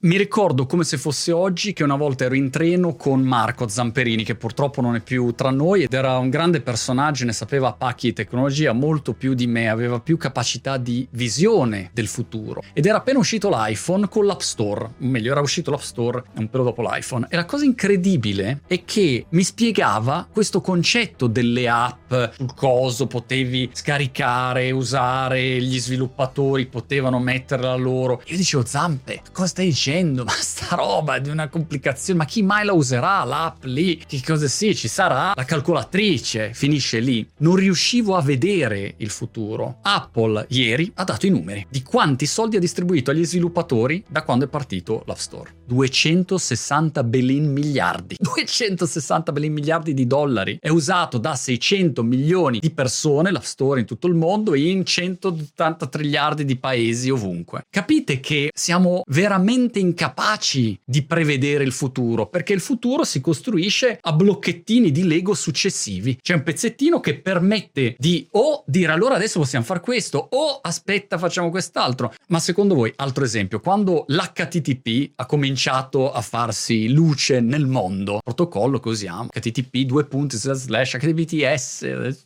Mi ricordo come se fosse oggi che una volta ero in treno con Marco Zamperini, che purtroppo non è più tra noi, ed era un grande personaggio, ne sapeva pacchi di tecnologia molto più di me, aveva più capacità di visione del futuro. Ed era appena uscito l'iPhone con l'App Store, o meglio, era uscito l'App Store un pelo dopo l'iPhone. E la cosa incredibile è che mi spiegava questo concetto delle app, sul coso potevi scaricare, usare, gli sviluppatori potevano metterla loro. Io dicevo, Zampe, cosa stai dicendo? Ma sta roba è di una complicazione, ma chi mai la userà l'app lì? Che cosa sì, ci sarà la calcolatrice, finisce lì. Non riuscivo a vedere il futuro. Apple ieri ha dato i numeri di quanti soldi ha distribuito agli sviluppatori da quando è partito l'App Store. 260 belin miliardi. 260 belin miliardi di dollari. È usato da 600 milioni di persone l'App Store in tutto il mondo in 180 triliardi di paesi ovunque. Capite che siamo veramente incapaci di prevedere il futuro, perché il futuro si costruisce a blocchettini di Lego successivi. C'è un pezzettino che permette di o dire allora adesso possiamo fare questo o aspetta facciamo quest'altro. Ma secondo voi, altro esempio, quando l'HTTP ha cominciato a farsi luce nel mondo, protocollo che usiamo, HTTP 2 punti slash HTTPS,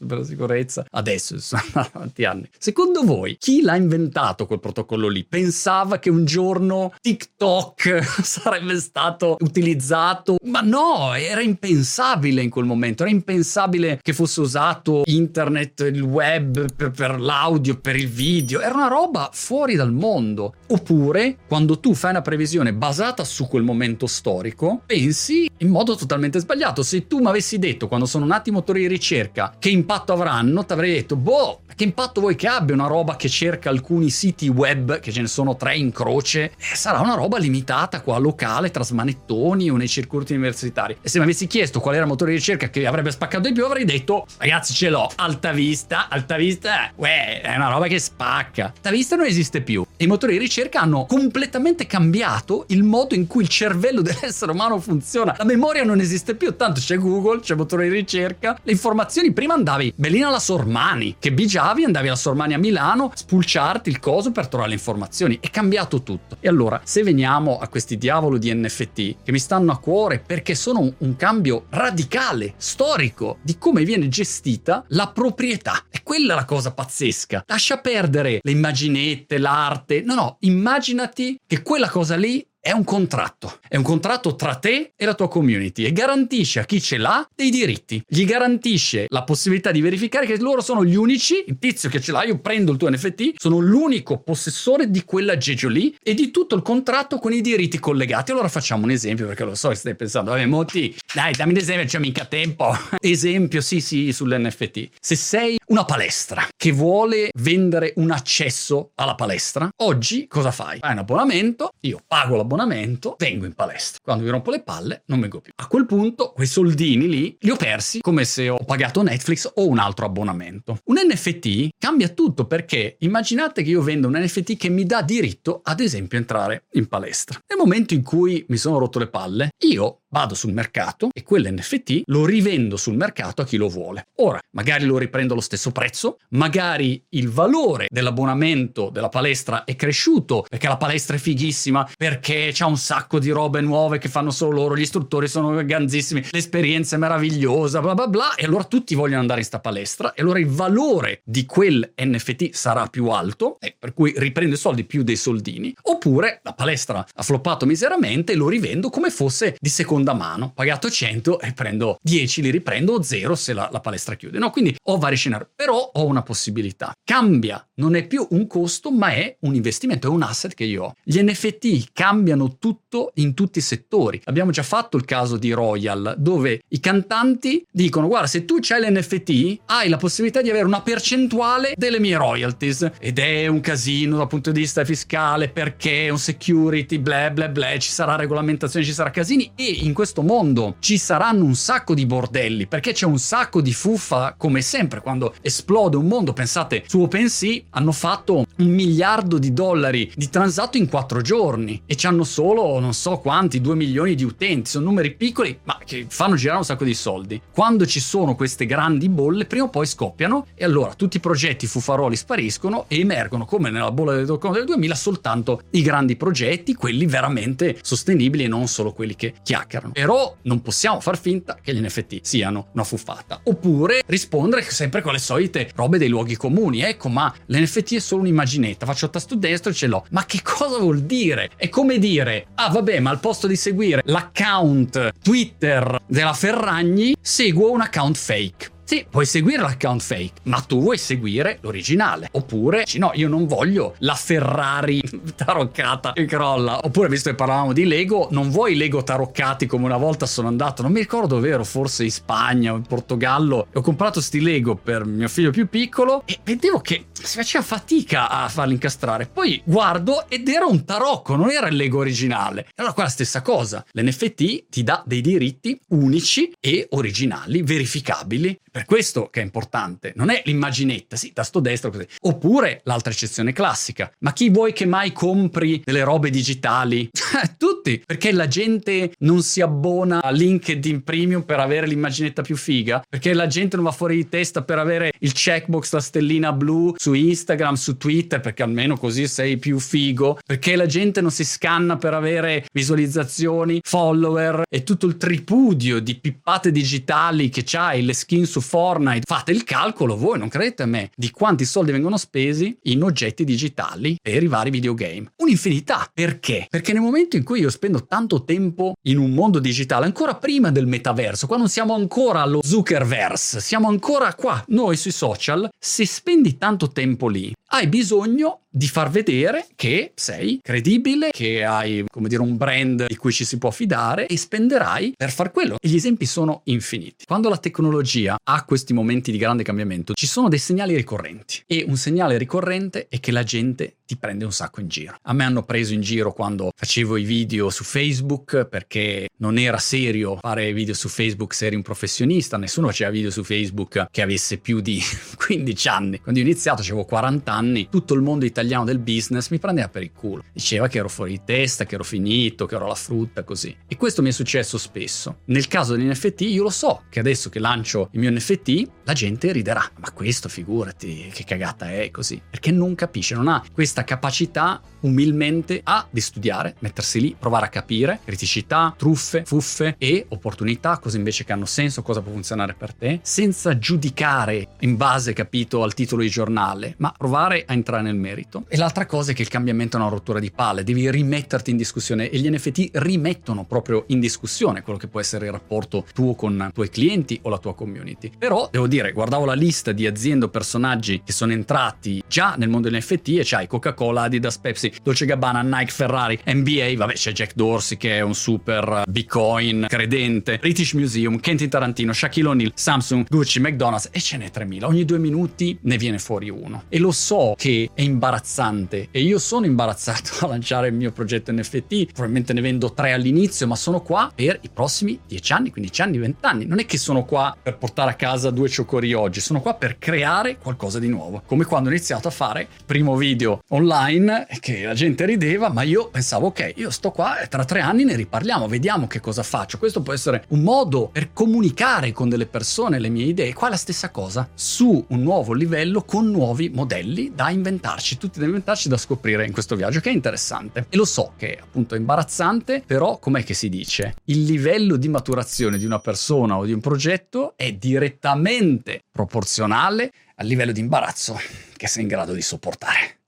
per la sicurezza, adesso sono tanti anni. Secondo voi, chi l'ha inventato quel protocollo lì? Pensava che un giorno TikTok sarebbe stato utilizzato? Ma no, era impensabile in quel momento, era impensabile che fosse usato internet, il web per, per l'audio, per il video, era una roba fuori dal mondo. Oppure, quando tu fai una previsione basata su quel momento storico, pensi in modo totalmente sbagliato. Se tu mi avessi detto quando sono nati i motori di ricerca che impatto avranno, ti avrei detto, boh, che impatto vuoi che abbia una roba che cerca alcuni siti web, che ce ne sono tre in croce? Eh, sarà una roba limitata qua, locale, tra smanettoni o nei circuiti universitari. E se mi avessi chiesto qual era il motore di ricerca che avrebbe spaccato di più, avrei detto, ragazzi ce l'ho, Alta Vista, Alta Vista, uè, è una roba che spacca. Alta Vista non esiste più. I motori di ricerca hanno completamente cambiato il modo in cui il cervello dell'essere umano funziona. La memoria non esiste più, tanto c'è Google, c'è motore di ricerca. Le informazioni prima andavi, Bellina la Sormani, che bigiavi, andavi alla Sormani a Milano, spulciarti il coso per trovare le informazioni. È cambiato tutto. E allora, se veniamo a questi diavolo di NFT che mi stanno a cuore perché sono un, un cambio radicale, storico, di come viene gestita la proprietà. E quella è la cosa pazzesca. Lascia perdere le immaginette, l'arte. No, no, immaginati che quella cosa lì è un contratto. È un contratto tra te e la tua community e garantisce a chi ce l'ha dei diritti. Gli garantisce la possibilità di verificare che loro sono gli unici, il tizio che ce l'ha, io prendo il tuo NFT, sono l'unico possessore di quell'aggeggio lì e di tutto il contratto con i diritti collegati. Allora facciamo un esempio perché lo so che stai pensando, vabbè Moti, dai dammi un esempio, c'è mica tempo. esempio, sì sì, sull'NFT. Se sei una palestra che vuole vendere un accesso alla palestra, oggi cosa fai? Fai un abbonamento, io pago l'abbonamento abbonamento, vengo in palestra. Quando vi rompo le palle, non vengo più. A quel punto, quei soldini lì li ho persi come se ho pagato Netflix o un altro abbonamento. Un NFT cambia tutto perché immaginate che io vendo un NFT che mi dà diritto, ad esempio, a entrare in palestra. Nel momento in cui mi sono rotto le palle, io vado sul mercato e quell'NFT lo rivendo sul mercato a chi lo vuole. Ora, magari lo riprendo allo stesso prezzo, magari il valore dell'abbonamento della palestra è cresciuto perché la palestra è fighissima, perché c'è un sacco di robe nuove che fanno solo loro, gli istruttori sono ganzissimi, l'esperienza è meravigliosa, bla bla bla, e allora tutti vogliono andare in sta palestra e allora il valore di quel NFT sarà più alto, e per cui riprendo i soldi più dei soldini, oppure la palestra ha floppato miseramente e lo rivendo come fosse di seconda seconda mano, pagato 100 e prendo 10, li riprendo o 0 se la, la palestra chiude. No, quindi ho vari scenari, però ho una possibilità. Cambia, non è più un costo, ma è un investimento, è un asset che io ho. Gli NFT cambiano tutto in tutti i settori. Abbiamo già fatto il caso di Royal, dove i cantanti dicono: Guarda, se tu c'hai l'NFT, hai la possibilità di avere una percentuale delle mie royalties. Ed è un casino dal punto di vista fiscale perché è un security, bla bla bla, ci sarà regolamentazione, ci sarà casini. E in in questo mondo ci saranno un sacco di bordelli, perché c'è un sacco di fuffa, come sempre, quando esplode un mondo. Pensate, su OpenSea hanno fatto un miliardo di dollari di transatto in quattro giorni e ci hanno solo non so quanti, due milioni di utenti. Sono numeri piccoli, ma che fanno girare un sacco di soldi. Quando ci sono queste grandi bolle, prima o poi scoppiano e allora tutti i progetti fuffaroli spariscono e emergono come nella bolla del dotcom del 2000 soltanto i grandi progetti, quelli veramente sostenibili e non solo quelli che chiacchierano. Però non possiamo far finta che gli NFT siano una fuffata. Oppure rispondere sempre con le solite robe dei luoghi comuni. Ecco, ma l'NFT è solo un'immaginetta, faccio tasto destro e ce l'ho. Ma che cosa vuol dire? È come dire, ah vabbè, ma al posto di seguire l'account Twitter della Ferragni, seguo un account fake. Sì, puoi seguire l'account fake, ma tu vuoi seguire l'originale. Oppure, no, io non voglio la Ferrari taroccata che crolla. Oppure, visto che parlavamo di Lego, non vuoi Lego taroccati come una volta sono andato, non mi ricordo vero, forse in Spagna o in Portogallo. Ho comprato sti Lego per mio figlio più piccolo e vedevo che si faceva fatica a farli incastrare. Poi guardo ed era un tarocco, non era il Lego originale. Allora qua la stessa cosa. L'NFT ti dà dei diritti unici e originali, verificabili. Per questo che è importante. Non è l'immaginetta, sì, tasto destro così. Oppure l'altra eccezione classica. Ma chi vuoi che mai compri delle robe digitali? Tutti. Perché la gente non si abbona a LinkedIn Premium per avere l'immaginetta più figa? Perché la gente non va fuori di testa per avere il checkbox, la stellina blu su Instagram, su Twitter, perché almeno così sei più figo? Perché la gente non si scanna per avere visualizzazioni, follower e tutto il tripudio di pippate digitali che c'hai, le skin su Fortnite, fate il calcolo voi, non credete a me, di quanti soldi vengono spesi in oggetti digitali per i vari videogame. Un'infinità. Perché? Perché nel momento in cui io spendo tanto tempo in un mondo digitale, ancora prima del metaverso, qua non siamo ancora allo Zuckerverse, siamo ancora qua, noi sui social, se spendi tanto tempo lì, hai bisogno di far vedere che sei credibile, che hai, come dire, un brand di cui ci si può fidare e spenderai per far quello. E gli esempi sono infiniti. Quando la tecnologia ha questi momenti di grande cambiamento, ci sono dei segnali ricorrenti. E un segnale ricorrente è che la gente ti prende un sacco in giro. A me hanno preso in giro quando facevo i video su Facebook perché non era serio fare video su Facebook se eri un professionista, nessuno faceva video su Facebook che avesse più di 15 anni. Quando ho iniziato, avevo 40 anni, tutto il mondo italiano del business mi prendeva per il culo. Diceva che ero fuori di testa, che ero finito, che ero la frutta, così. E questo mi è successo spesso. Nel caso degli NFT, io lo so che adesso che lancio il mio NFT, la gente riderà. Ma questo, figurati, che cagata è così. Perché non capisce, non ha questa capacità umilmente A di studiare, mettersi lì, provare a capire criticità, truffe, fuffe e opportunità, cose invece che hanno senso, cosa può funzionare per te, senza giudicare in base, capito, al titolo di giornale, ma provare a entrare nel merito. E l'altra cosa è che il cambiamento è una rottura di palle, devi rimetterti in discussione e gli NFT rimettono proprio in discussione quello che può essere il rapporto tuo con i tuoi clienti o la tua community. Però devo dire, guardavo la lista di aziende o personaggi che sono entrati già nel mondo degli NFT e c'hai Coca-Cola, Adidas, Pepsi, Dolce Gabbana, Nike, Ferrari, NBA, vabbè c'è Jack Dorsey che è un super Bitcoin credente, British Museum, Quentin Tarantino, Shaquille O'Neal, Samsung, Gucci, McDonald's e ce n'è 3000. Ogni due minuti ne viene fuori uno. E lo so che è imbarazzante e io sono imbarazzato a lanciare il mio progetto NFT, probabilmente ne vendo tre all'inizio, ma sono qua per i prossimi 10 anni, 15 anni, 20 anni. Non è che sono qua per portare a casa due cioccorie oggi, sono qua per creare qualcosa di nuovo. Come quando ho iniziato a fare il primo video online che la gente rideva, ma io pensavo ok, io sto qua e tra tre anni ne riparliamo, vediamo che cosa faccio. Questo può essere un modo per comunicare con delle persone le mie idee. Qua la stessa cosa, su un nuovo livello con nuovi modelli da inventarci, tutti da inventarci da scoprire in questo viaggio che è interessante. E lo so che è appunto imbarazzante, però com'è che si dice? Il livello di maturazione di una persona o di un progetto è direttamente proporzionale al livello di imbarazzo che sei in grado di sopportare.